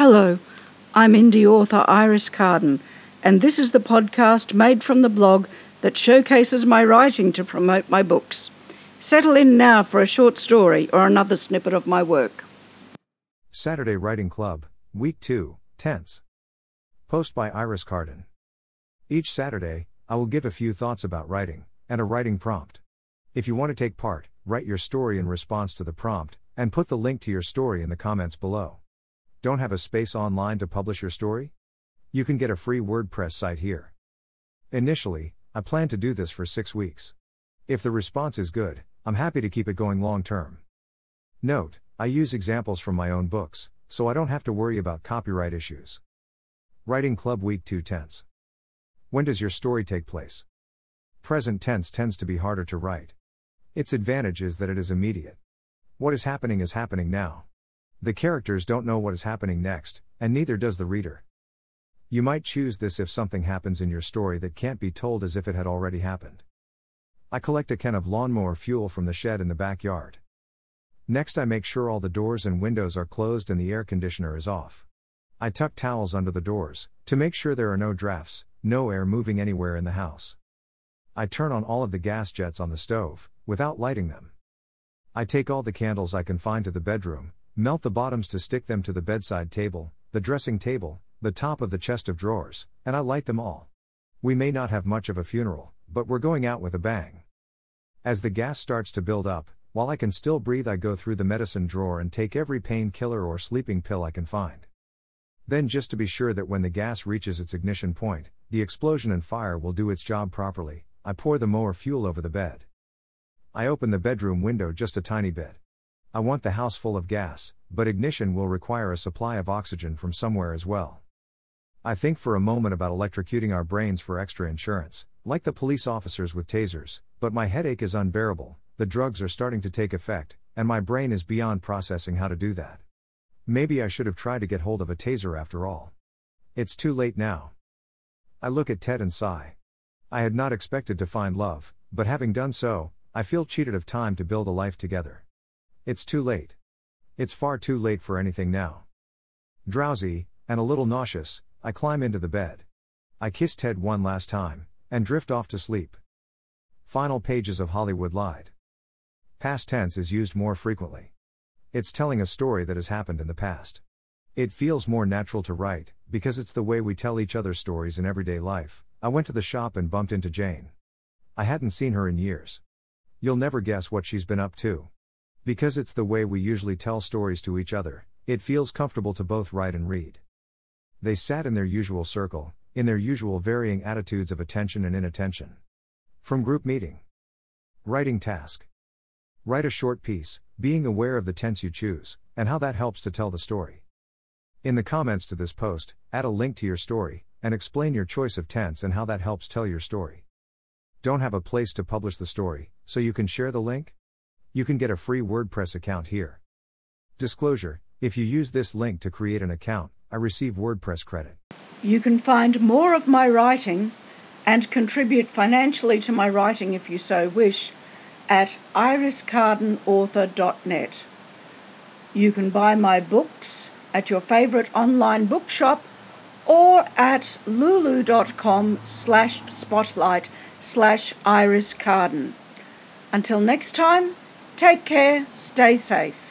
Hello, I'm indie author Iris Carden, and this is the podcast made from the blog that showcases my writing to promote my books. Settle in now for a short story or another snippet of my work. Saturday Writing Club, Week 2, Tense. Post by Iris Carden. Each Saturday, I will give a few thoughts about writing, and a writing prompt. If you want to take part, write your story in response to the prompt, and put the link to your story in the comments below. Don't have a space online to publish your story? You can get a free WordPress site here. Initially, I plan to do this for six weeks. If the response is good, I'm happy to keep it going long term. Note, I use examples from my own books, so I don't have to worry about copyright issues. Writing Club Week 2 Tense. When does your story take place? Present tense tends to be harder to write. Its advantage is that it is immediate. What is happening is happening now. The characters don't know what is happening next, and neither does the reader. You might choose this if something happens in your story that can't be told as if it had already happened. I collect a can of lawnmower fuel from the shed in the backyard. Next, I make sure all the doors and windows are closed and the air conditioner is off. I tuck towels under the doors, to make sure there are no drafts, no air moving anywhere in the house. I turn on all of the gas jets on the stove, without lighting them. I take all the candles I can find to the bedroom, Melt the bottoms to stick them to the bedside table, the dressing table, the top of the chest of drawers, and I light them all. We may not have much of a funeral, but we're going out with a bang. As the gas starts to build up, while I can still breathe, I go through the medicine drawer and take every painkiller or sleeping pill I can find. Then, just to be sure that when the gas reaches its ignition point, the explosion and fire will do its job properly, I pour the mower fuel over the bed. I open the bedroom window just a tiny bit. I want the house full of gas, but ignition will require a supply of oxygen from somewhere as well. I think for a moment about electrocuting our brains for extra insurance, like the police officers with tasers, but my headache is unbearable, the drugs are starting to take effect, and my brain is beyond processing how to do that. Maybe I should have tried to get hold of a taser after all. It's too late now. I look at Ted and sigh. I had not expected to find love, but having done so, I feel cheated of time to build a life together. It's too late. It's far too late for anything now. Drowsy, and a little nauseous, I climb into the bed. I kiss Ted one last time, and drift off to sleep. Final pages of Hollywood Lied. Past tense is used more frequently. It's telling a story that has happened in the past. It feels more natural to write, because it's the way we tell each other stories in everyday life. I went to the shop and bumped into Jane. I hadn't seen her in years. You'll never guess what she's been up to. Because it's the way we usually tell stories to each other, it feels comfortable to both write and read. They sat in their usual circle, in their usual varying attitudes of attention and inattention. From group meeting. Writing task. Write a short piece, being aware of the tense you choose, and how that helps to tell the story. In the comments to this post, add a link to your story, and explain your choice of tense and how that helps tell your story. Don't have a place to publish the story, so you can share the link? You can get a free WordPress account here. Disclosure If you use this link to create an account, I receive WordPress credit. You can find more of my writing and contribute financially to my writing if you so wish at iriscardenauthor.net. You can buy my books at your favourite online bookshop or at lulu.com slash spotlight slash iriscarden. Until next time, Take care, stay safe.